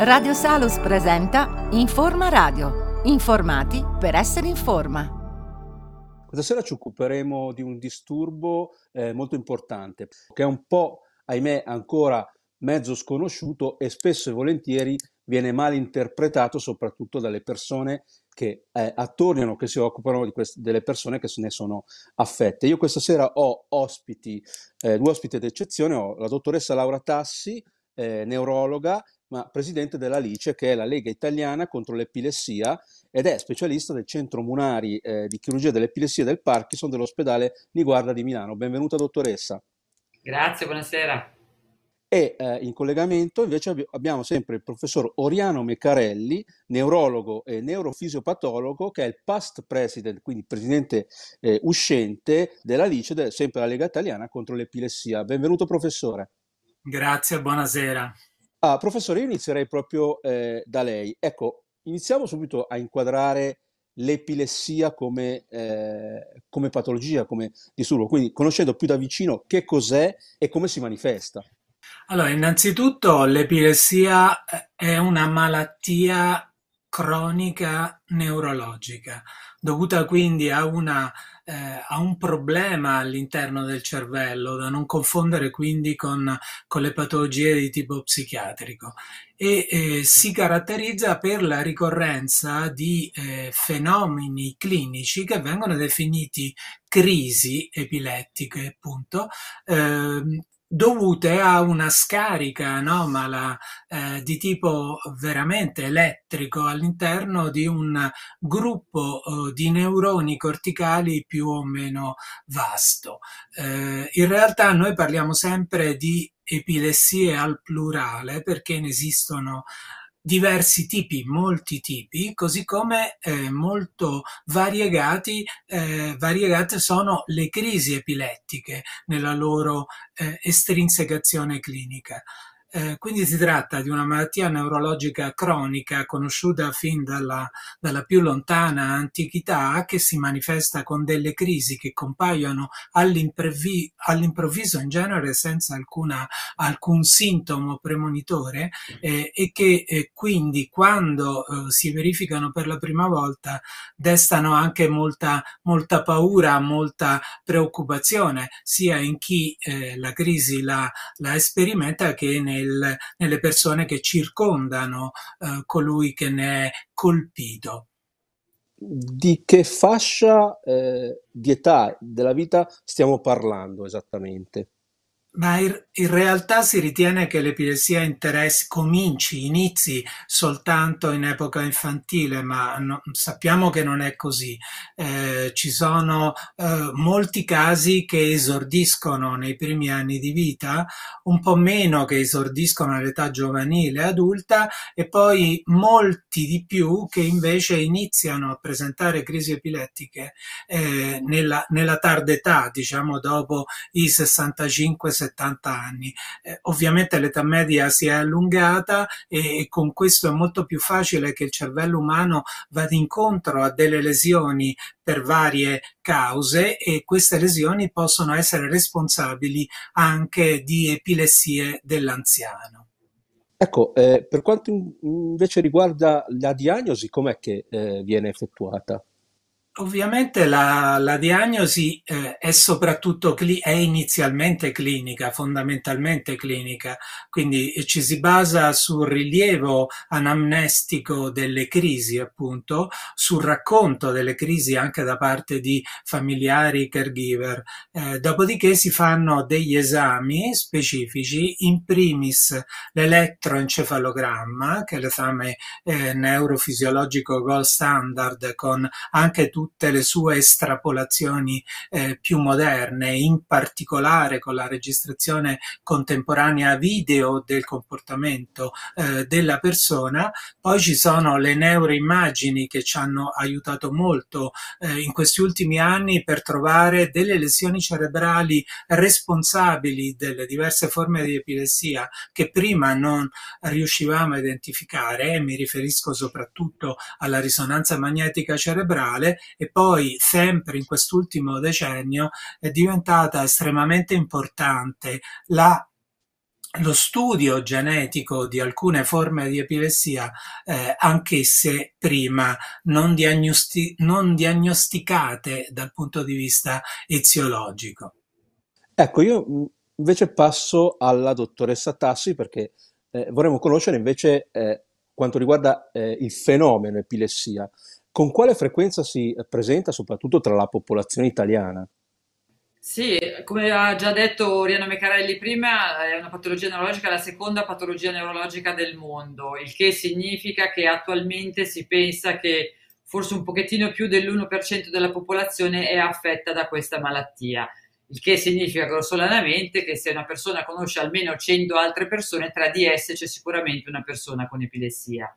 Radio Salus presenta Informa Radio. Informati per essere in forma. Questa sera ci occuperemo di un disturbo eh, molto importante, che è un po', ahimè, ancora mezzo sconosciuto e spesso e volentieri viene mal interpretato soprattutto dalle persone che eh, attorniano, che si occupano di queste, delle persone che se ne sono affette. Io questa sera ho ospiti, eh, due ospiti d'eccezione, ho la dottoressa Laura Tassi, eh, neurologa, ma presidente della LICE, che è la Lega Italiana contro l'Epilessia, ed è specialista del Centro Munari eh, di Chirurgia dell'Epilessia e del Parkinson dell'ospedale Niguarda di Milano. Benvenuta dottoressa. Grazie, buonasera. E eh, in collegamento invece abbiamo sempre il professor Oriano Meccarelli, neurologo e neurofisiopatologo, che è il past president, quindi presidente eh, uscente della LICE, sempre la Lega Italiana contro l'Epilessia. Benvenuto professore. Grazie, buonasera. Ah, professore, io inizierei proprio eh, da lei. Ecco, iniziamo subito a inquadrare l'epilessia come, eh, come patologia, come disturbo, quindi conoscendo più da vicino che cos'è e come si manifesta. Allora, innanzitutto l'epilessia eh, è una malattia cronica neurologica, dovuta quindi a una eh, ha un problema all'interno del cervello, da non confondere quindi con, con le patologie di tipo psichiatrico. E eh, si caratterizza per la ricorrenza di eh, fenomeni clinici che vengono definiti crisi epilettiche, appunto, ehm, dovute a una scarica anomala eh, di tipo veramente elettrico all'interno di un gruppo eh, di neuroni corticali più o meno vasto. Eh, in realtà noi parliamo sempre di epilessie al plurale perché ne esistono diversi tipi, molti tipi, così come eh, molto variegati, eh, variegate sono le crisi epilettiche nella loro eh, estrinsecazione clinica. Eh, quindi si tratta di una malattia neurologica cronica conosciuta fin dalla, dalla, più lontana antichità che si manifesta con delle crisi che compaiono all'improvvi, all'improvviso in genere senza alcuna, alcun sintomo premonitore eh, e che eh, quindi quando eh, si verificano per la prima volta destano anche molta, molta paura, molta preoccupazione sia in chi eh, la crisi la, la sperimenta che nei nel, nelle persone che circondano eh, colui che ne è colpito. Di che fascia eh, di età della vita stiamo parlando esattamente? Ma in, realtà si ritiene che l'epilessia cominci, inizi soltanto in epoca infantile, ma no, sappiamo che non è così. Eh, ci sono eh, molti casi che esordiscono nei primi anni di vita, un po' meno che esordiscono all'età giovanile adulta e poi molti di più che invece iniziano a presentare crisi epilettiche eh, nella, nella tarda età, diciamo dopo i 65 70 anni. Eh, ovviamente l'età media si è allungata e, e, con questo è molto più facile che il cervello umano vada incontro a delle lesioni per varie cause e queste lesioni possono essere responsabili anche di epilessie dell'anziano. Ecco, eh, per quanto invece riguarda la diagnosi, com'è che eh, viene effettuata? Ovviamente la, la diagnosi eh, è soprattutto cli- è inizialmente clinica, fondamentalmente clinica, quindi ci si basa sul rilievo anamnestico delle crisi, appunto, sul racconto delle crisi anche da parte di familiari, caregiver. Eh, dopodiché si fanno degli esami specifici, in primis l'elettroencefalogramma, che è l'esame eh, neurofisiologico gold standard con anche tutti tutte le sue estrapolazioni eh, più moderne, in particolare con la registrazione contemporanea video del comportamento eh, della persona. Poi ci sono le neuroimmagini che ci hanno aiutato molto eh, in questi ultimi anni per trovare delle lesioni cerebrali responsabili delle diverse forme di epilessia che prima non riuscivamo a identificare, mi riferisco soprattutto alla risonanza magnetica cerebrale e poi sempre in quest'ultimo decennio è diventata estremamente importante la lo studio genetico di alcune forme di epilessia, eh, anch'esse prima non, diagnosti- non diagnosticate dal punto di vista eziologico. Ecco, io invece passo alla dottoressa Tassi perché eh, vorremmo conoscere invece eh, quanto riguarda eh, il fenomeno epilessia. Con quale frequenza si presenta soprattutto tra la popolazione italiana? Sì, come ha già detto Oriana Mecarelli prima, è una patologia neurologica, la seconda patologia neurologica del mondo, il che significa che attualmente si pensa che forse un pochettino più dell'1% della popolazione è affetta da questa malattia, il che significa grossolanamente che se una persona conosce almeno 100 altre persone, tra di esse c'è sicuramente una persona con epilessia.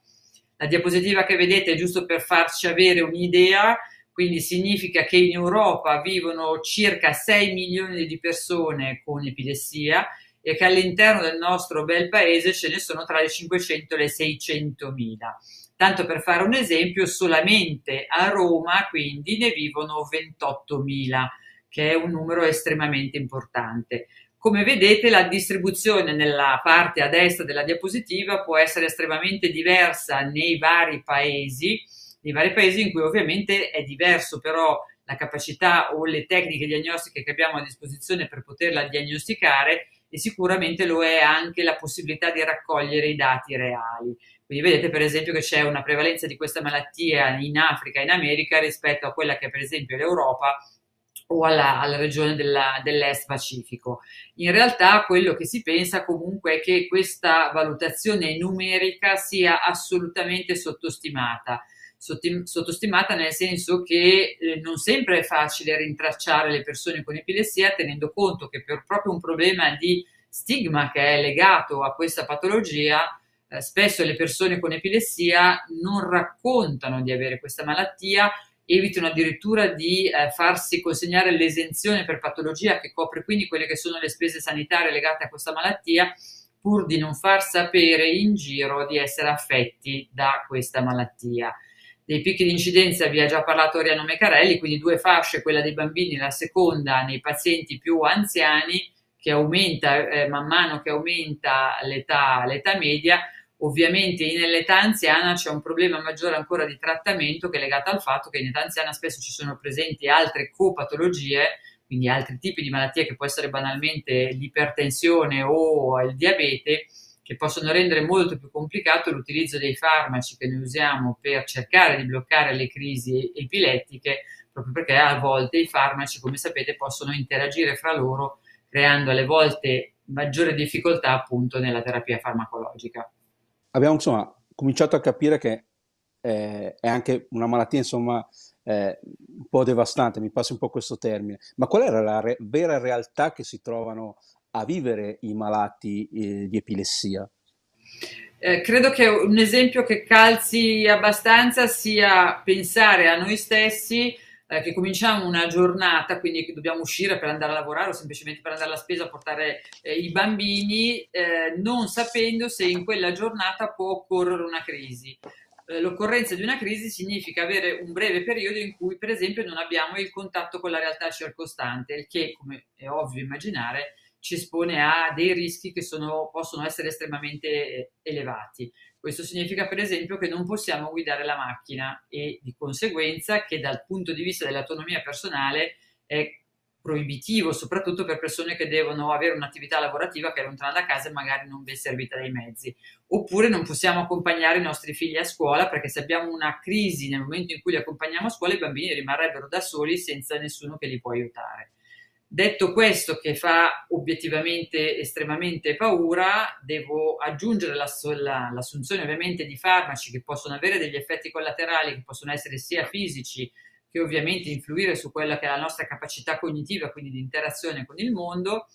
La diapositiva che vedete è giusto per farci avere un'idea quindi significa che in Europa vivono circa 6 milioni di persone con epilessia e che all'interno del nostro bel paese ce ne sono tra le 500 e le 600 mila. Tanto per fare un esempio, solamente a Roma quindi ne vivono 28 mila, che è un numero estremamente importante. Come vedete la distribuzione nella parte a destra della diapositiva può essere estremamente diversa nei vari paesi, nei vari paesi in cui ovviamente è diverso però la capacità o le tecniche diagnostiche che abbiamo a disposizione per poterla diagnosticare e sicuramente lo è anche la possibilità di raccogliere i dati reali. Quindi vedete per esempio che c'è una prevalenza di questa malattia in Africa e in America rispetto a quella che è per esempio l'Europa o alla, alla regione della, dell'Est Pacifico. In realtà quello che si pensa comunque è che questa valutazione numerica sia assolutamente sottostimata sottostimata nel senso che eh, non sempre è facile rintracciare le persone con epilessia tenendo conto che per proprio un problema di stigma che è legato a questa patologia eh, spesso le persone con epilessia non raccontano di avere questa malattia evitano addirittura di eh, farsi consegnare l'esenzione per patologia che copre quindi quelle che sono le spese sanitarie legate a questa malattia pur di non far sapere in giro di essere affetti da questa malattia dei picchi di incidenza vi ha già parlato Oriano Mecarelli, quindi due fasce, quella dei bambini, la seconda nei pazienti più anziani, che aumenta eh, man mano che aumenta l'età, l'età media. Ovviamente nell'età anziana c'è un problema maggiore ancora di trattamento che è legato al fatto che in età anziana spesso ci sono presenti altre copatologie, quindi altri tipi di malattie che può essere banalmente l'ipertensione o il diabete, che possono rendere molto più complicato l'utilizzo dei farmaci che noi usiamo per cercare di bloccare le crisi epilettiche, proprio perché a volte i farmaci, come sapete, possono interagire fra loro, creando alle volte maggiore difficoltà appunto nella terapia farmacologica. Abbiamo insomma cominciato a capire che eh, è anche una malattia insomma eh, un po' devastante, mi passa un po' questo termine, ma qual era la re- vera realtà che si trovano a vivere i malati eh, di epilessia? Eh, credo che un esempio che calzi abbastanza sia pensare a noi stessi eh, che cominciamo una giornata, quindi che dobbiamo uscire per andare a lavorare o semplicemente per andare alla spesa a portare eh, i bambini, eh, non sapendo se in quella giornata può occorrere una crisi. Eh, l'occorrenza di una crisi significa avere un breve periodo in cui, per esempio, non abbiamo il contatto con la realtà circostante, il che, come è ovvio immaginare, ci espone a dei rischi che sono, possono essere estremamente eh, elevati. Questo significa per esempio che non possiamo guidare la macchina e di conseguenza che dal punto di vista dell'autonomia personale è proibitivo, soprattutto per persone che devono avere un'attività lavorativa che è lontana da casa e magari non ben servita dai mezzi. Oppure non possiamo accompagnare i nostri figli a scuola perché se abbiamo una crisi nel momento in cui li accompagniamo a scuola i bambini rimarrebbero da soli senza nessuno che li può aiutare. Detto questo, che fa obiettivamente estremamente paura, devo aggiungere l'assunzione ovviamente di farmaci che possono avere degli effetti collaterali che possono essere sia fisici che ovviamente influire su quella che è la nostra capacità cognitiva, quindi di interazione con il mondo,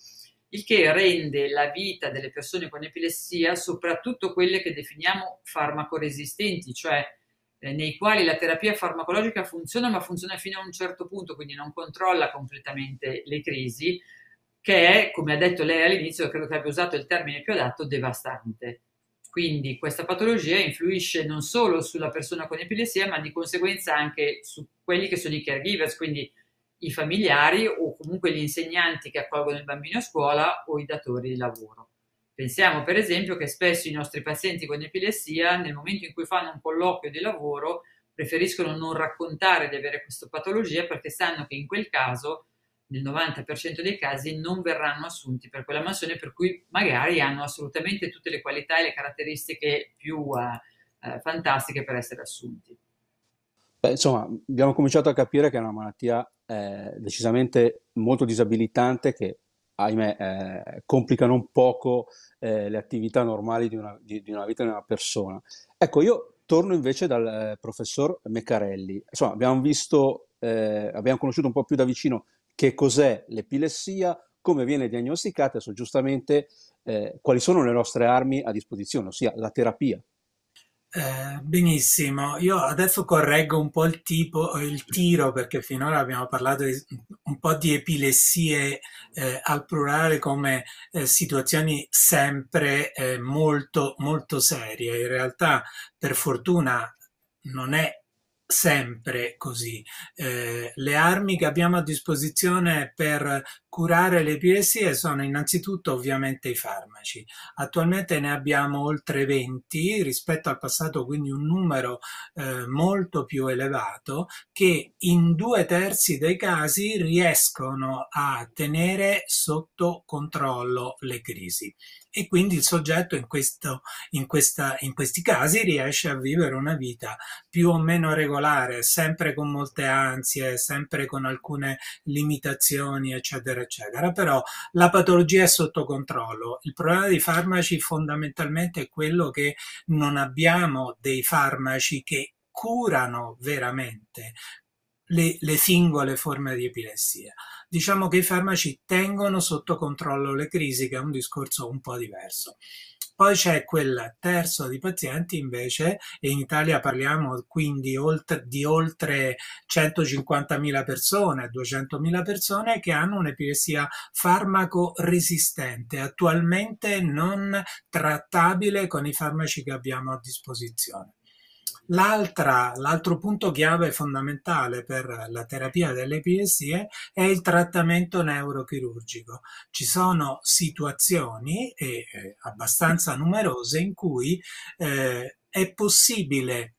il che rende la vita delle persone con epilessia, soprattutto quelle che definiamo farmacoresistenti, cioè nei quali la terapia farmacologica funziona, ma funziona fino a un certo punto, quindi non controlla completamente le crisi, che è, come ha detto lei all'inizio, credo che abbia usato il termine più adatto, devastante. Quindi questa patologia influisce non solo sulla persona con epilessia, ma di conseguenza anche su quelli che sono i caregivers, quindi i familiari o comunque gli insegnanti che accolgono il bambino a scuola o i datori di lavoro. Pensiamo per esempio che spesso i nostri pazienti con epilessia, nel momento in cui fanno un colloquio di lavoro, preferiscono non raccontare di avere questa patologia perché sanno che in quel caso, nel 90% dei casi, non verranno assunti per quella mansione per cui magari hanno assolutamente tutte le qualità e le caratteristiche più uh, uh, fantastiche per essere assunti. Beh, insomma, abbiamo cominciato a capire che è una malattia eh, decisamente molto disabilitante che ahimè, eh, complicano un poco eh, le attività normali di una, di, di una, vita di una persona. Ecco, io torno invece dal eh, professor Meccarelli. Insomma, abbiamo visto, eh, abbiamo conosciuto un po' più da vicino che cos'è l'epilessia, come viene diagnosticata, adesso giustamente eh, quali sono le nostre armi a disposizione, ossia la terapia. Eh, benissimo, io adesso correggo un po' il tipo, il tiro perché finora abbiamo parlato di, un po' di epilessie eh, al plurale come eh, situazioni sempre eh, molto molto serie. In realtà, per fortuna, non è sempre così. Eh, le armi che abbiamo a disposizione per curare le epilessie sono innanzitutto ovviamente i farmaci. Attualmente ne abbiamo oltre 20 rispetto al passato, quindi un numero eh, molto più elevato che in due terzi dei casi riescono a tenere sotto controllo le crisi e quindi il soggetto in, questo, in, questa, in questi casi riesce a vivere una vita più o meno regolare, sempre con molte ansie, sempre con alcune limitazioni, eccetera, eccetera. Però la patologia è sotto controllo. Il problema dei farmaci fondamentalmente è quello che non abbiamo dei farmaci che curano veramente le, le singole forme di epilessia diciamo che i farmaci tengono sotto controllo le crisi, che è un discorso un po' diverso. Poi c'è quel terzo di pazienti invece, e in Italia parliamo quindi oltre, di oltre 150.000 persone, 200.000 persone che hanno un'epilessia farmaco resistente, attualmente non trattabile con i farmaci che abbiamo a disposizione. L'altra, l'altro punto chiave fondamentale per la terapia delle epilessie è il trattamento neurochirurgico. Ci sono situazioni, e eh, abbastanza numerose, in cui eh, è possibile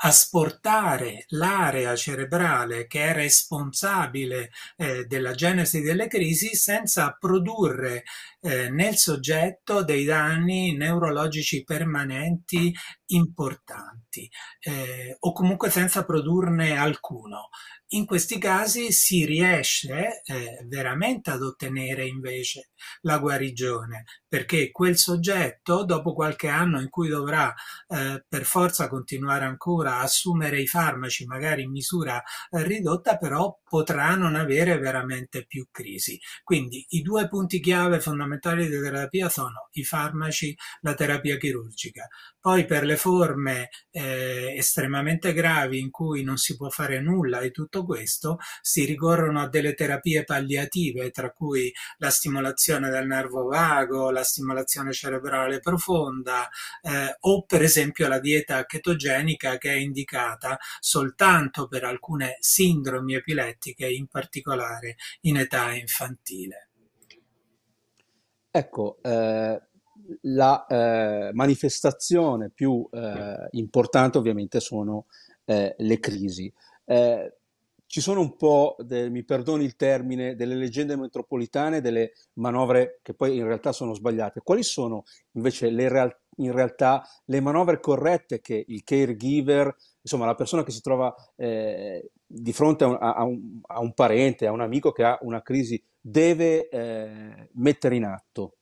asportare l'area cerebrale che è responsabile eh, della genesi delle crisi senza produrre eh, nel soggetto dei danni neurologici permanenti importanti eh, o comunque senza produrne alcuno. In questi casi si riesce eh, veramente ad ottenere invece la guarigione, perché quel soggetto, dopo qualche anno in cui dovrà eh, per forza continuare ancora a assumere i farmaci, magari in misura eh, ridotta, però potrà non avere veramente più crisi. Quindi i due punti chiave fondamentali della terapia sono i farmaci, la terapia chirurgica. Poi per le forme eh, estremamente gravi in cui non si può fare nulla di tutto questo, si ricorrono a delle terapie palliative, tra cui la stimolazione del nervo vago, la stimolazione cerebrale profonda eh, o per esempio la dieta chetogenica che è indicata soltanto per alcune sindromi epilettiche, in particolare in età infantile. Ecco, eh, la eh, manifestazione più eh, importante ovviamente sono eh, le crisi. Eh, ci sono un po', de, mi perdoni il termine, delle leggende metropolitane, delle manovre che poi in realtà sono sbagliate. Quali sono invece le real, in realtà le manovre corrette che il caregiver, insomma la persona che si trova eh, di fronte a un, a, un, a un, parente, a un amico che ha una crisi, deve eh, mettere in atto?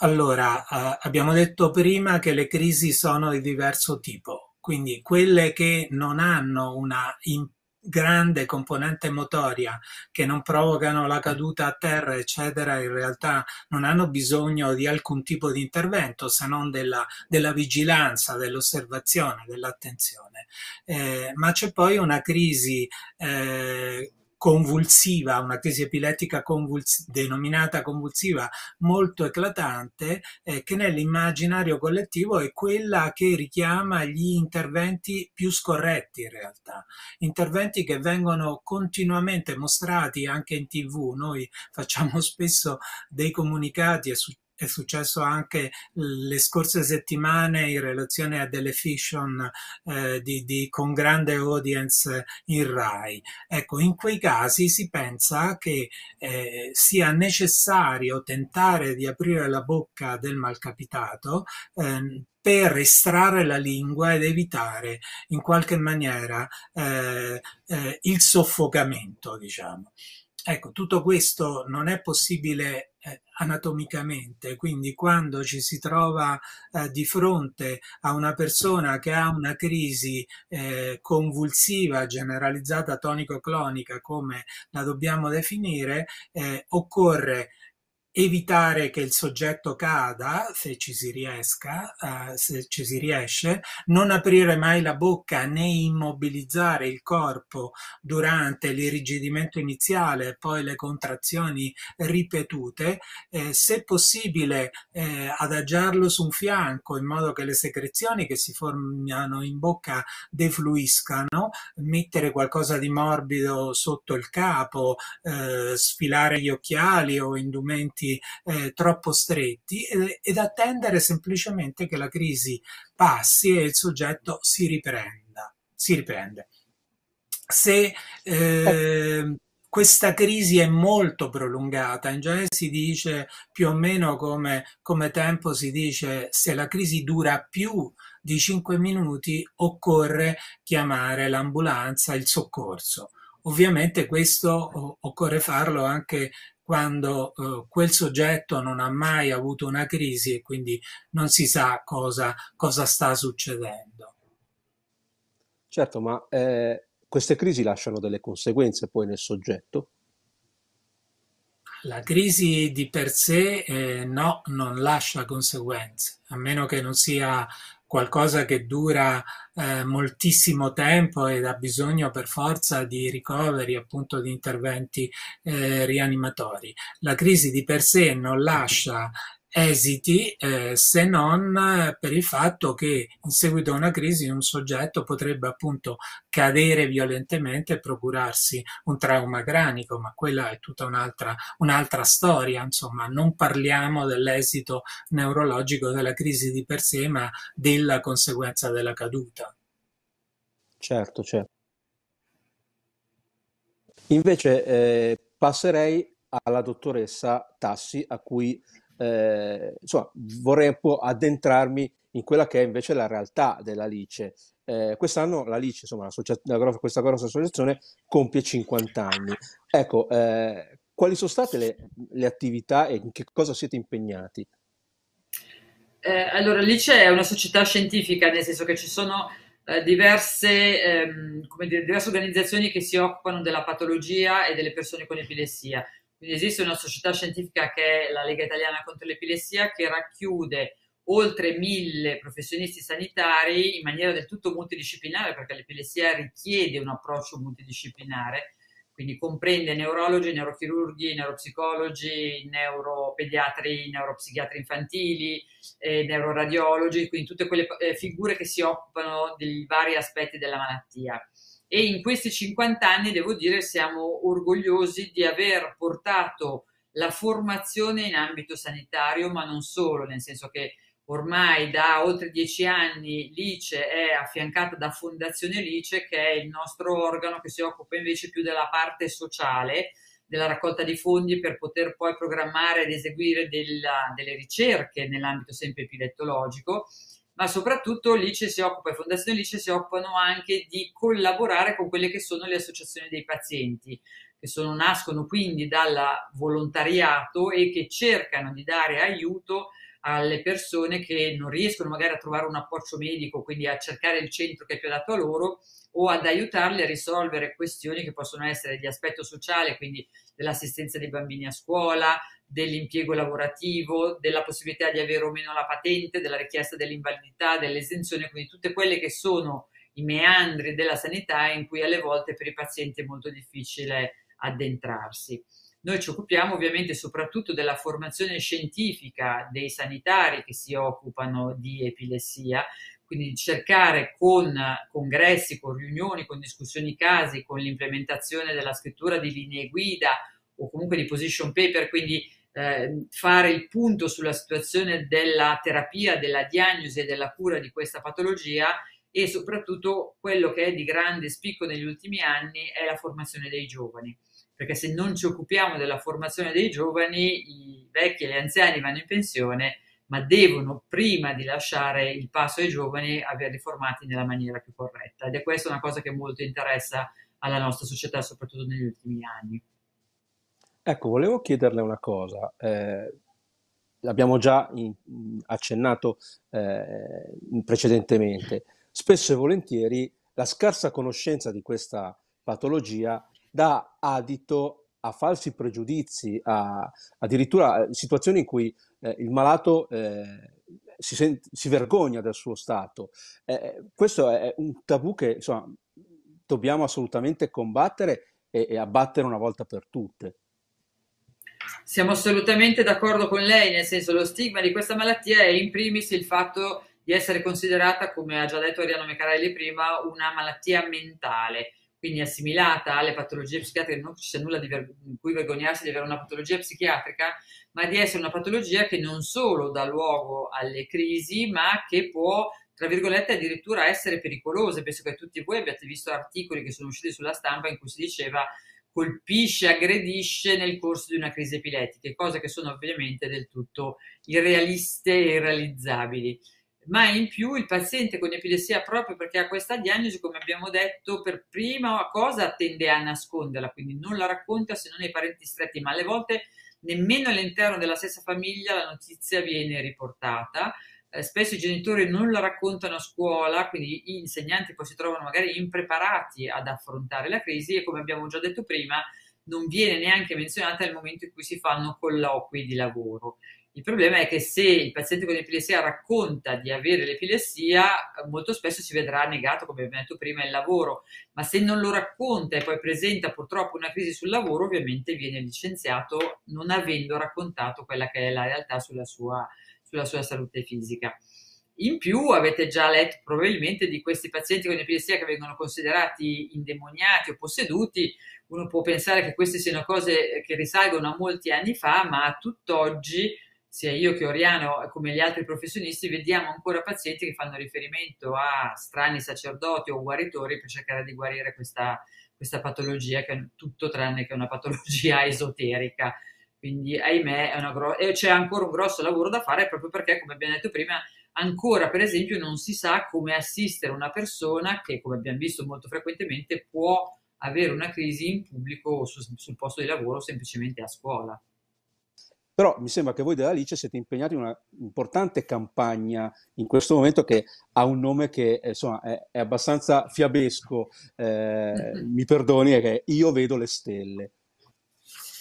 Allora, eh, abbiamo detto prima che le crisi sono di diverso tipo, quindi quelle che non hanno una in- grande componente motoria, che non provocano la caduta a terra, eccetera, in realtà non hanno bisogno di alcun tipo di intervento se non della, della vigilanza, dell'osservazione, dell'attenzione. Eh, ma c'è poi una crisi eh, convulsiva, una crisi epilettica convuls- denominata convulsiva molto eclatante, eh, che nell'immaginario collettivo è quella che richiama gli interventi più scorretti in realtà, interventi che vengono continuamente mostrati anche in tv. Noi facciamo spesso dei comunicati e su- è successo anche le scorse settimane in relazione a delle fiction eh, di, di, con grande audience in RAI. Ecco, in quei casi si pensa che eh, sia necessario tentare di aprire la bocca del malcapitato eh, per estrarre la lingua ed evitare in qualche maniera eh, eh, il soffocamento, diciamo. Ecco, tutto questo non è possibile eh, anatomicamente, quindi quando ci si trova eh, di fronte a una persona che ha una crisi eh, convulsiva generalizzata tonico-clonica, come la dobbiamo definire, eh, occorre evitare che il soggetto cada, se ci si riesca, uh, se ci si riesce, non aprire mai la bocca né immobilizzare il corpo durante l'irrigidimento iniziale e poi le contrazioni ripetute, eh, se possibile eh, adagiarlo su un fianco in modo che le secrezioni che si formano in bocca defluiscano, mettere qualcosa di morbido sotto il capo, eh, sfilare gli occhiali o indumenti eh, troppo stretti ed, ed attendere semplicemente che la crisi passi e il soggetto si riprenda. Si riprende. Se eh, questa crisi è molto prolungata, in genere si dice più o meno come, come tempo si dice se la crisi dura più di 5 minuti occorre chiamare l'ambulanza, il soccorso. Ovviamente questo occorre farlo anche quando eh, quel soggetto non ha mai avuto una crisi e quindi non si sa cosa, cosa sta succedendo. Certo, ma eh, queste crisi lasciano delle conseguenze poi nel soggetto? La crisi di per sé eh, no, non lascia conseguenze, a meno che non sia qualcosa che dura eh, moltissimo tempo ed ha bisogno per forza di ricoveri, appunto di interventi eh, rianimatori. La crisi di per sé non lascia esiti eh, se non eh, per il fatto che in seguito a una crisi un soggetto potrebbe appunto cadere violentemente e procurarsi un trauma cranico, ma quella è tutta un'altra, un'altra storia, insomma non parliamo dell'esito neurologico della crisi di per sé, ma della conseguenza della caduta. Certo, certo. Invece eh, passerei alla dottoressa Tassi a cui eh, insomma, vorrei un po' addentrarmi in quella che è invece la realtà dell'Alice. Eh, quest'anno l'Alice, insomma, la, questa grossa associazione, compie 50 anni. Ecco, eh, quali sono state le, le, attività e in che cosa siete impegnati? Eh, allora, l'Alice è una società scientifica, nel senso che ci sono eh, diverse, ehm, dire, diverse organizzazioni che si occupano della patologia e delle persone con epilessia. Quindi esiste una società scientifica che è la Lega Italiana contro l'Epilessia che racchiude oltre mille professionisti sanitari in maniera del tutto multidisciplinare perché l'epilessia richiede un approccio multidisciplinare, quindi comprende neurologi, neurochirurghi, neuropsicologi, neuropediatri, neuropsichiatri infantili, eh, neuroradiologi, quindi tutte quelle eh, figure che si occupano dei vari aspetti della malattia e in questi 50 anni devo dire siamo orgogliosi di aver portato la formazione in ambito sanitario, ma non solo, nel senso che ormai da oltre dieci anni l'ICE è affiancata da Fondazione Lice, che è il nostro organo che si occupa invece più della parte sociale, della raccolta di fondi per poter poi programmare ed eseguire della, delle ricerche nell'ambito sempre epilettologico ma soprattutto l'ICE si occupa, e Fondazione l'ICE si occupano anche di collaborare con quelle che sono le associazioni dei pazienti, che sono, nascono quindi dal volontariato e che cercano di dare aiuto alle persone che non riescono magari a trovare un approccio medico, quindi a cercare il centro che è più adatto a loro o ad aiutarli a risolvere questioni che possono essere di aspetto sociale, quindi dell'assistenza dei bambini a scuola, dell'impiego lavorativo, della possibilità di avere o meno la patente, della richiesta dell'invalidità, dell'esenzione, quindi tutte quelle che sono i meandri della sanità in cui alle volte per i pazienti è molto difficile addentrarsi. Noi ci occupiamo ovviamente soprattutto della formazione scientifica dei sanitari che si occupano di epilessia, quindi cercare con congressi, con riunioni, con discussioni casi, con l'implementazione della scrittura di linee guida o comunque di position paper, quindi eh, fare il punto sulla situazione della terapia, della diagnosi e della cura di questa patologia e soprattutto quello che è di grande spicco negli ultimi anni è la formazione dei giovani. Perché se non ci occupiamo della formazione dei giovani, i vecchi e gli anziani vanno in pensione, ma devono prima di lasciare il passo ai giovani averli formati nella maniera più corretta. Ed è questa una cosa che molto interessa alla nostra società, soprattutto negli ultimi anni. Ecco, volevo chiederle una cosa. Eh, l'abbiamo già in, accennato eh, precedentemente. Spesso e volentieri la scarsa conoscenza di questa patologia dà adito a falsi pregiudizi, a, addirittura a situazioni in cui eh, il malato eh, si, sent- si, vergogna del suo stato. Eh, questo è un tabù che insomma, dobbiamo assolutamente combattere e, e abbattere una volta per tutte. Siamo assolutamente d'accordo con lei, nel senso lo stigma di questa malattia è in primis il fatto di essere considerata, come ha già detto Ariano Mecarelli prima, una malattia mentale, quindi assimilata alle patologie psichiatriche, non sia nulla di ver- in cui vergognarsi di avere una patologia psichiatrica, ma di essere una patologia che non solo dà luogo alle crisi, ma che può tra virgolette, addirittura essere pericolose. Penso che tutti voi abbiate visto articoli che sono usciti sulla stampa in cui si diceva colpisce, aggredisce nel corso di una crisi epilettica, cose che sono ovviamente del tutto irrealiste e irrealizzabili. Ma in più il paziente con epilessia, proprio perché ha questa diagnosi, come abbiamo detto, per prima cosa tende a nasconderla, quindi non la racconta se non ai parenti stretti, ma alle volte nemmeno all'interno della stessa famiglia la notizia viene riportata eh, spesso i genitori non la raccontano a scuola, quindi gli insegnanti poi si trovano magari impreparati ad affrontare la crisi e come abbiamo già detto prima non viene neanche menzionata nel momento in cui si fanno colloqui di lavoro. Il problema è che se il paziente con epilessia racconta di avere l'epilessia, molto spesso si vedrà negato, come abbiamo detto prima, il lavoro, ma se non lo racconta e poi presenta purtroppo una crisi sul lavoro, ovviamente viene licenziato non avendo raccontato quella che è la realtà sulla sua sulla sua salute fisica. In più avete già letto probabilmente di questi pazienti con epilessia che vengono considerati indemoniati o posseduti. Uno può pensare che queste siano cose che risalgono a molti anni fa, ma a tutt'oggi, sia io che Oriano, come gli altri professionisti, vediamo ancora pazienti che fanno riferimento a strani sacerdoti o guaritori per cercare di guarire questa, questa patologia, che è tutto tranne che una patologia esoterica. Quindi, ahimè, gro- c'è ancora un grosso lavoro da fare proprio perché, come abbiamo detto prima, ancora, per esempio, non si sa come assistere una persona che, come abbiamo visto molto frequentemente, può avere una crisi in pubblico su, sul posto di lavoro o semplicemente a scuola. Però mi sembra che voi della Lice siete impegnati in una importante campagna in questo momento che ha un nome che insomma, è, è abbastanza fiabesco, eh, mi perdoni, è che io vedo le stelle.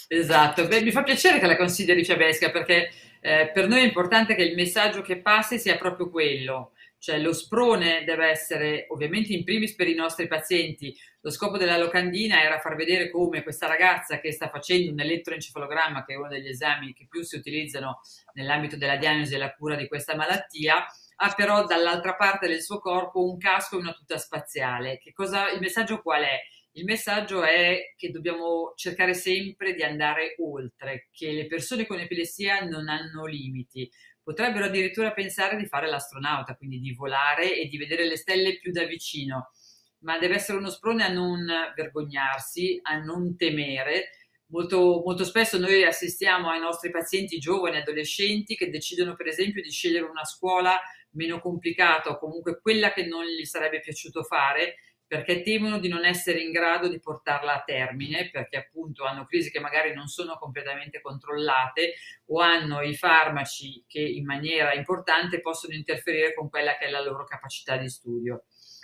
Esatto, Beh, mi fa piacere che la consideri fiabesca perché eh, per noi è importante che il messaggio che passi sia proprio quello, cioè lo sprone deve essere ovviamente in primis per i nostri pazienti. Lo scopo della locandina era far vedere come questa ragazza che sta facendo un elettroencefalogramma, che è uno degli esami che più si utilizzano nell'ambito della diagnosi e la cura di questa malattia, ha però dall'altra parte del suo corpo un casco e una tuta spaziale. Cosa, il messaggio qual è? Il messaggio è che dobbiamo cercare sempre di andare oltre, che le persone con epilessia non hanno limiti. Potrebbero addirittura pensare di fare l'astronauta, quindi di volare e di vedere le stelle più da vicino, ma deve essere uno sprone a non vergognarsi, a non temere. Molto, molto spesso noi assistiamo ai nostri pazienti giovani, adolescenti, che decidono per esempio di scegliere una scuola meno complicata o comunque quella che non gli sarebbe piaciuto fare perché temono di non essere in grado di portarla a termine, perché appunto hanno crisi che magari non sono completamente controllate o hanno i farmaci che in maniera importante possono interferire con quella che è la loro capacità di studio.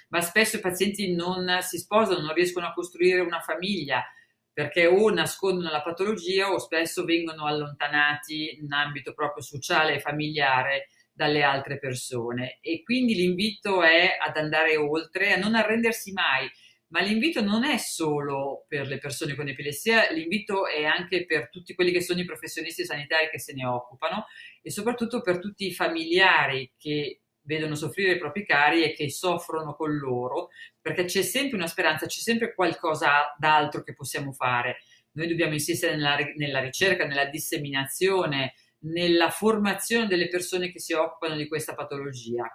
Ma spesso i pazienti non si sposano, non riescono a costruire una famiglia perché o nascondono la patologia o spesso vengono allontanati in ambito proprio sociale e familiare dalle altre persone. E quindi l'invito è ad andare oltre, a non arrendersi mai, ma l'invito non è solo per le persone con epilessia, l'invito è anche per tutti quelli che sono i professionisti sanitari che se ne occupano e soprattutto per tutti i familiari che vedono soffrire i propri cari e che soffrono con loro, perché c'è sempre una speranza, c'è sempre qualcosa d'altro che possiamo fare. Noi dobbiamo insistere nella, nella ricerca, nella disseminazione, nella formazione delle persone che si occupano di questa patologia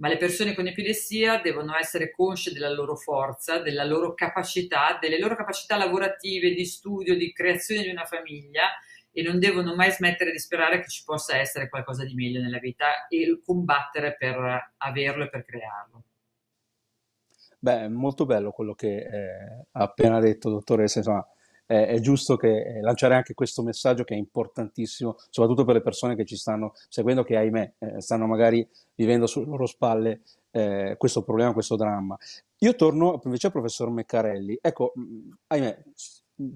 ma le persone con epilessia devono essere consce della loro forza, della loro capacità, delle loro capacità lavorative, di studio, di creazione di una famiglia e non devono mai smettere di sperare che ci possa essere qualcosa di meglio nella vita e combattere per averlo e per crearlo. Beh, molto bello quello che eh, ha appena detto, dottoressa. Insomma, eh, è giusto che, eh, lanciare anche questo messaggio che è importantissimo, soprattutto per le persone che ci stanno seguendo, che ahimè eh, stanno magari vivendo sulle loro spalle eh, questo problema, questo dramma. Io torno invece al professor Meccarelli. Ecco, ahimè,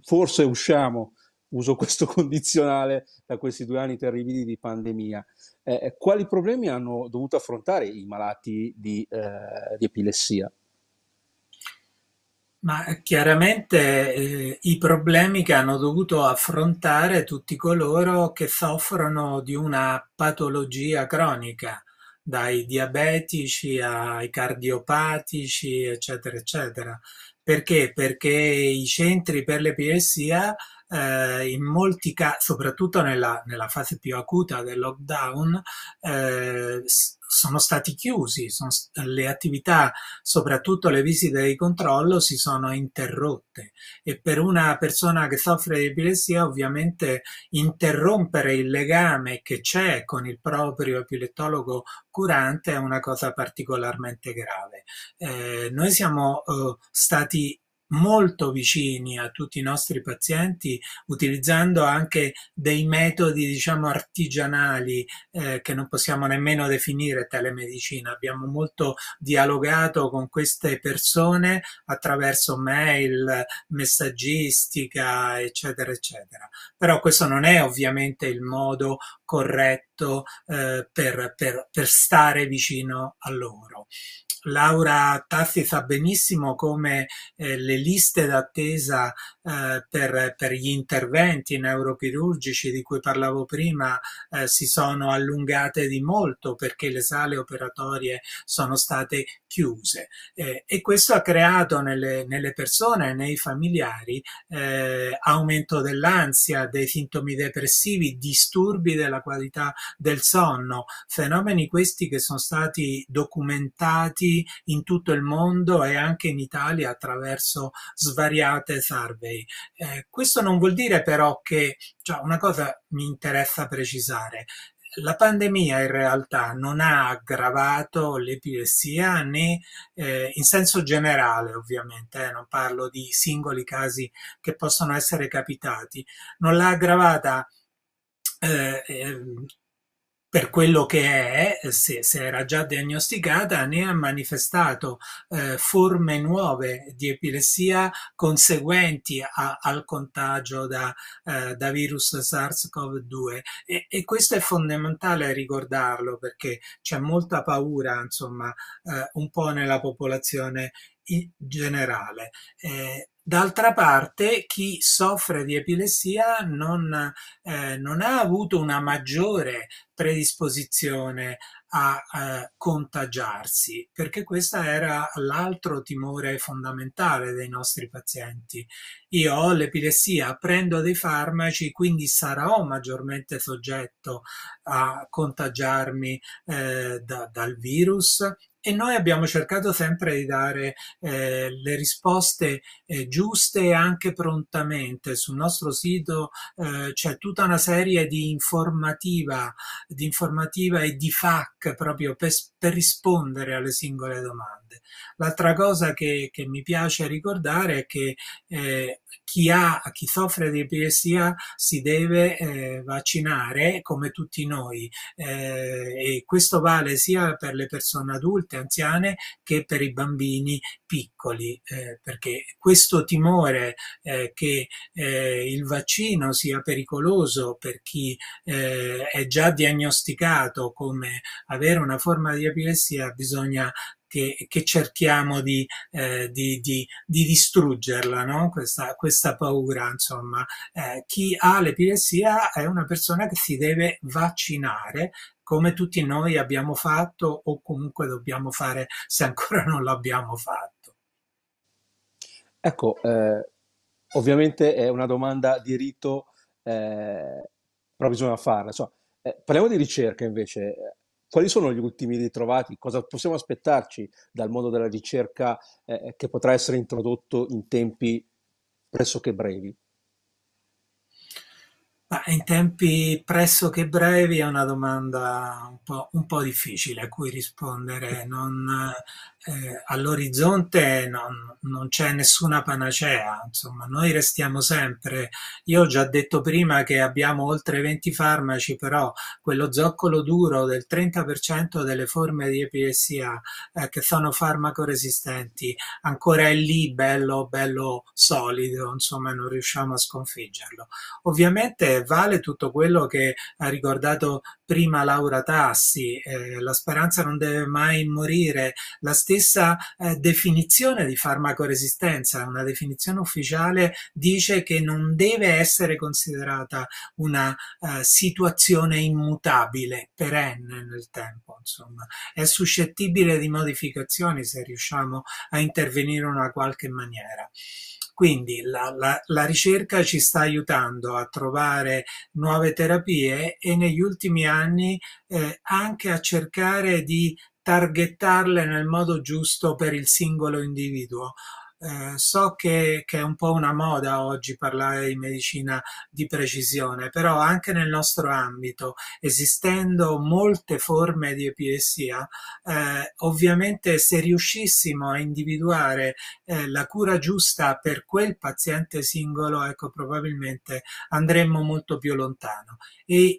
forse usciamo, uso questo condizionale, da questi due anni terribili di pandemia. Eh, quali problemi hanno dovuto affrontare i malati di, eh, di epilessia? Ma chiaramente eh, i problemi che hanno dovuto affrontare tutti coloro che soffrono di una patologia cronica, dai diabetici ai cardiopatici, eccetera, eccetera. Perché? Perché i centri per l'epilessia eh, in molti casi, soprattutto nella, nella, fase più acuta del lockdown, eh, sono stati chiusi, sono, le attività, soprattutto le visite di controllo, si sono interrotte e per una persona che soffre di epilessia ovviamente interrompere il legame che c'è con il proprio epilettologo curante è una cosa particolarmente grave. Eh, noi siamo eh, stati molto vicini a tutti i nostri pazienti utilizzando anche dei metodi diciamo artigianali eh, che non possiamo nemmeno definire telemedicina abbiamo molto dialogato con queste persone attraverso mail messaggistica eccetera eccetera. Però questo non è ovviamente il modo corretto eh, per, per, per stare vicino a loro Laura Taffi sa benissimo come eh, le liste d'attesa eh, per, per, gli interventi neurochirurgici di cui parlavo prima eh, si sono allungate di molto perché le sale operatorie sono state chiuse. Eh, e questo ha creato nelle, nelle persone, nei familiari, eh, aumento dell'ansia, dei sintomi depressivi, disturbi della qualità del sonno, fenomeni questi che sono stati documentati in tutto il mondo e anche in Italia attraverso svariate survey. Eh, questo non vuol dire però che, cioè una cosa mi interessa precisare, la pandemia in realtà non ha aggravato l'epilessia né eh, in senso generale ovviamente, eh, non parlo di singoli casi che possono essere capitati, non l'ha aggravata eh, ehm, per quello che è, se, se, era già diagnosticata, ne ha manifestato eh, forme nuove di epilessia conseguenti a, al contagio da, eh, da virus SARS-CoV-2 e, e, questo è fondamentale ricordarlo perché c'è molta paura, insomma, eh, un po' nella popolazione generale. Eh, D'altra parte, chi soffre di epilessia non, eh, non ha avuto una maggiore predisposizione a eh, contagiarsi, perché questo era l'altro timore fondamentale dei nostri pazienti. Io ho l'epilessia, prendo dei farmaci, quindi sarò maggiormente soggetto a contagiarmi eh, da, dal virus e noi abbiamo cercato sempre di dare eh, le risposte eh, giuste e anche prontamente. Sul nostro sito eh, c'è tutta una serie di informativa, di informativa e di FAQ proprio per, per rispondere alle singole domande. L'altra cosa che, che mi piace ricordare è che eh, chi, ha, chi soffre di epilessia si deve eh, vaccinare come tutti noi. Eh, e questo vale sia per le persone adulte, anziane che per i bambini piccoli eh, perché questo timore eh, che eh, il vaccino sia pericoloso per chi è già diagnosticato come avere una forma di epilessia bisogna che, che cerchiamo di, eh, di, di, di, distruggerla, no? questa, questa paura. Insomma, eh, chi ha l'epilessia è una persona che si deve vaccinare come tutti noi abbiamo fatto o comunque dobbiamo fare se ancora non l'abbiamo fatto. Ecco, eh, ovviamente è una domanda di rito, eh, però bisogna farla. Insomma, eh, parliamo di ricerca invece. Quali sono gli ultimi ritrovati? Cosa possiamo aspettarci dal mondo della ricerca eh, che potrà essere introdotto in tempi pressoché brevi? in tempi pressoché brevi è una domanda un po', un po difficile a cui rispondere. Non, eh, all'orizzonte non, non, c'è nessuna panacea, insomma, noi restiamo sempre. Io ho già detto prima che abbiamo oltre 20 farmaci, però quello zoccolo duro del 30% delle forme di epilessia eh, che sono farmacoresistenti ancora è lì bello, bello solido, insomma, non riusciamo a sconfiggerlo. Ovviamente vale tutto quello che ha ricordato prima Laura Tassi, eh, la speranza non deve mai morire, la stessa eh, definizione di farmacoresistenza, una definizione ufficiale, dice che non deve essere considerata una eh, situazione immutabile, perenne nel tempo, insomma, è suscettibile di modificazioni se riusciamo a intervenire in una qualche maniera. Quindi la, la, la, ricerca ci sta aiutando a trovare nuove terapie e negli ultimi anni eh, anche a cercare di targettarle nel modo giusto per il singolo individuo. Eh, so che, che, è un po' una moda oggi parlare di medicina di precisione, però anche nel nostro ambito, esistendo molte forme di epilessia, eh, ovviamente se riuscissimo a individuare eh, la cura giusta per quel paziente singolo, ecco, probabilmente andremmo molto più lontano. E,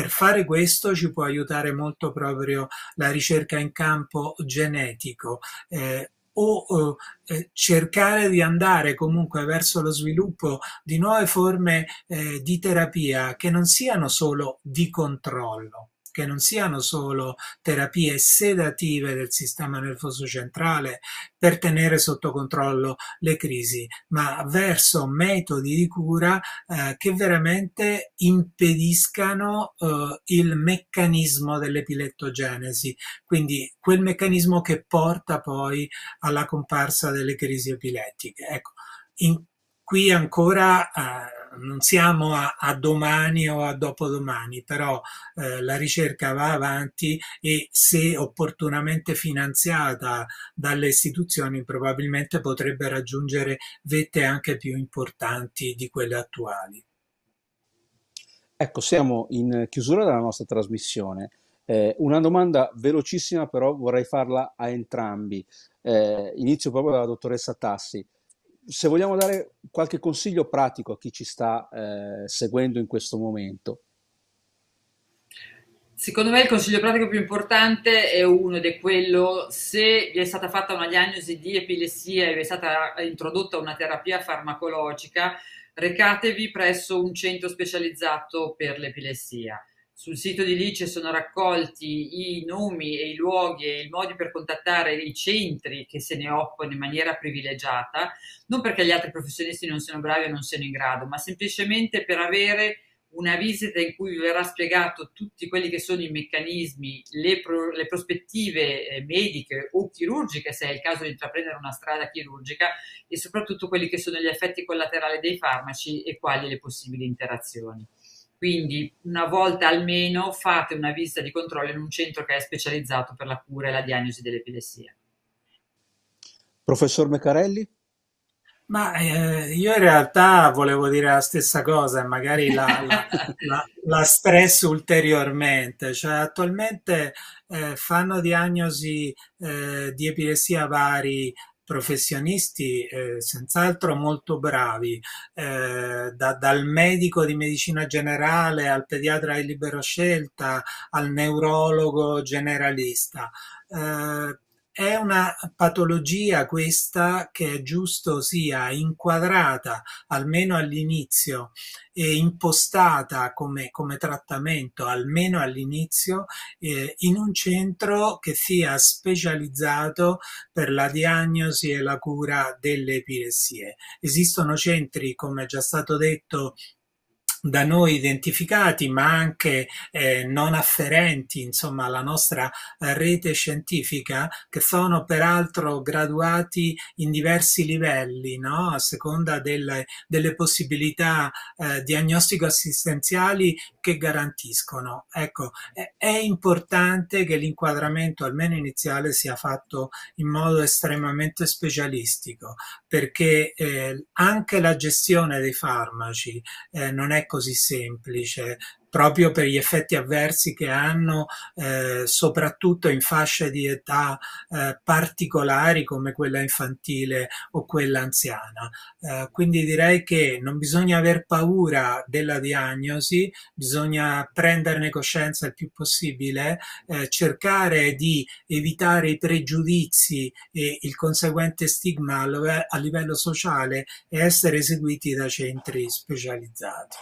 per fare questo ci può aiutare molto proprio la ricerca in campo genetico. Eh, o eh, cercare di andare comunque verso lo sviluppo di nuove forme eh, di terapia che non siano solo di controllo che non siano solo terapie sedative del sistema nervoso centrale per tenere sotto controllo le crisi, ma verso metodi di cura eh, che veramente impediscano eh, il meccanismo dell'epilettogenesi, quindi quel meccanismo che porta poi alla comparsa delle crisi epilettiche. Ecco, in, qui ancora eh, non siamo a, a, domani o a dopodomani, però eh, la ricerca va avanti e se opportunamente finanziata dalle istituzioni probabilmente potrebbe raggiungere vette anche più importanti di quelle attuali. Ecco, siamo in chiusura della nostra trasmissione. Eh, una domanda velocissima, però vorrei farla a entrambi. Eh, inizio proprio dalla dottoressa Tassi se vogliamo dare qualche consiglio pratico a chi ci sta eh, seguendo in questo momento. Secondo me il consiglio pratico più importante è uno ed è quello se vi è stata fatta una diagnosi di epilessia e vi è stata introdotta una terapia farmacologica, recatevi presso un centro specializzato per l'epilessia sul sito di Lice sono raccolti i nomi e i luoghi e i modi per contattare i centri che se ne occupano in maniera privilegiata, non perché gli altri professionisti non siano bravi o non siano in grado, ma semplicemente per avere una visita in cui vi verrà spiegato tutti quelli che sono i meccanismi, le, pro, le prospettive eh, mediche o chirurgiche, se è il caso di intraprendere una strada chirurgica, e soprattutto quelli che sono gli effetti collaterali dei farmaci e quali le possibili interazioni. Quindi una volta almeno fate una visita di controllo in un centro che è specializzato per la cura e la diagnosi dell'epilessia. Professor Mecarelli? Ma eh, io in realtà volevo dire la stessa cosa e magari la, la, la, la stress ulteriormente. Cioè, attualmente eh, fanno diagnosi eh, di epilessia vari professionisti eh, senz'altro molto bravi, eh, da, dal medico di medicina generale al pediatra di libera scelta al neurologo generalista. Eh, è una patologia questa che è giusto sia inquadrata almeno all'inizio e impostata come, come trattamento almeno all'inizio eh, in un centro che sia specializzato per la diagnosi e la cura delle epilessie. Esistono centri, come è già stato detto, da noi identificati, ma anche eh, non afferenti, insomma, alla nostra eh, rete scientifica, che sono peraltro graduati in diversi livelli, no? a seconda delle, delle possibilità eh, diagnostico-assistenziali che garantiscono. Ecco, è, è importante che l'inquadramento, almeno iniziale, sia fatto in modo estremamente specialistico, perché eh, anche la gestione dei farmaci eh, non è così semplice proprio per gli effetti avversi che hanno eh, soprattutto in fasce di età eh, particolari come quella infantile o quella anziana. Eh, quindi direi che non bisogna aver paura della diagnosi, bisogna prenderne coscienza il più possibile, eh, cercare di evitare i pregiudizi e il conseguente stigma a livello sociale e essere eseguiti da centri specializzati.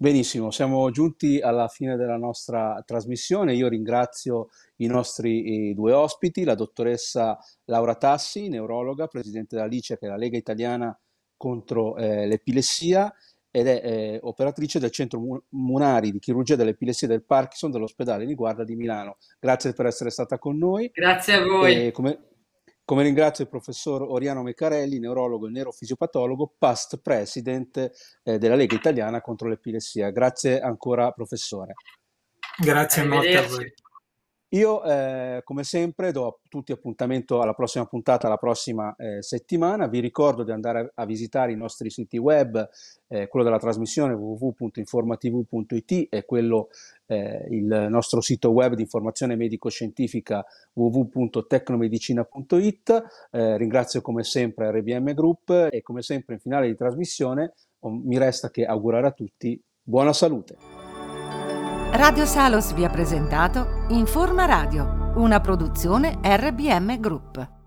Benissimo, siamo giunti alla fine della nostra trasmissione. Io ringrazio i nostri due ospiti, la dottoressa Laura Tassi, neurologa, presidente della LICE, che è la Lega Italiana contro eh, l'epilessia, ed è eh, operatrice del Centro Munari di Chirurgia dell'Epilessia del Parkinson dell'ospedale di Guarda di Milano. Grazie per essere stata con noi. Grazie a voi. E come, come ringrazio il professor Oriano Mecarelli, neurologo e neurofisiopatologo, past president eh, della Lega Italiana contro l'epilessia. Grazie ancora, professore. Grazie molto a voi. Io, eh, come sempre, do a tutti appuntamento alla prossima puntata, alla prossima eh, settimana. Vi ricordo di andare a, a visitare i nostri siti web, eh, quello della trasmissione www.informatv.it e quello, eh, il nostro sito web di informazione medico-scientifica www.tecnomedicina.it. Eh, ringrazio come sempre RBM Group e come sempre in finale di trasmissione mi resta che augurare a tutti buona salute. Radio Salos vi ha presentato Informa Radio, una produzione RBM Group.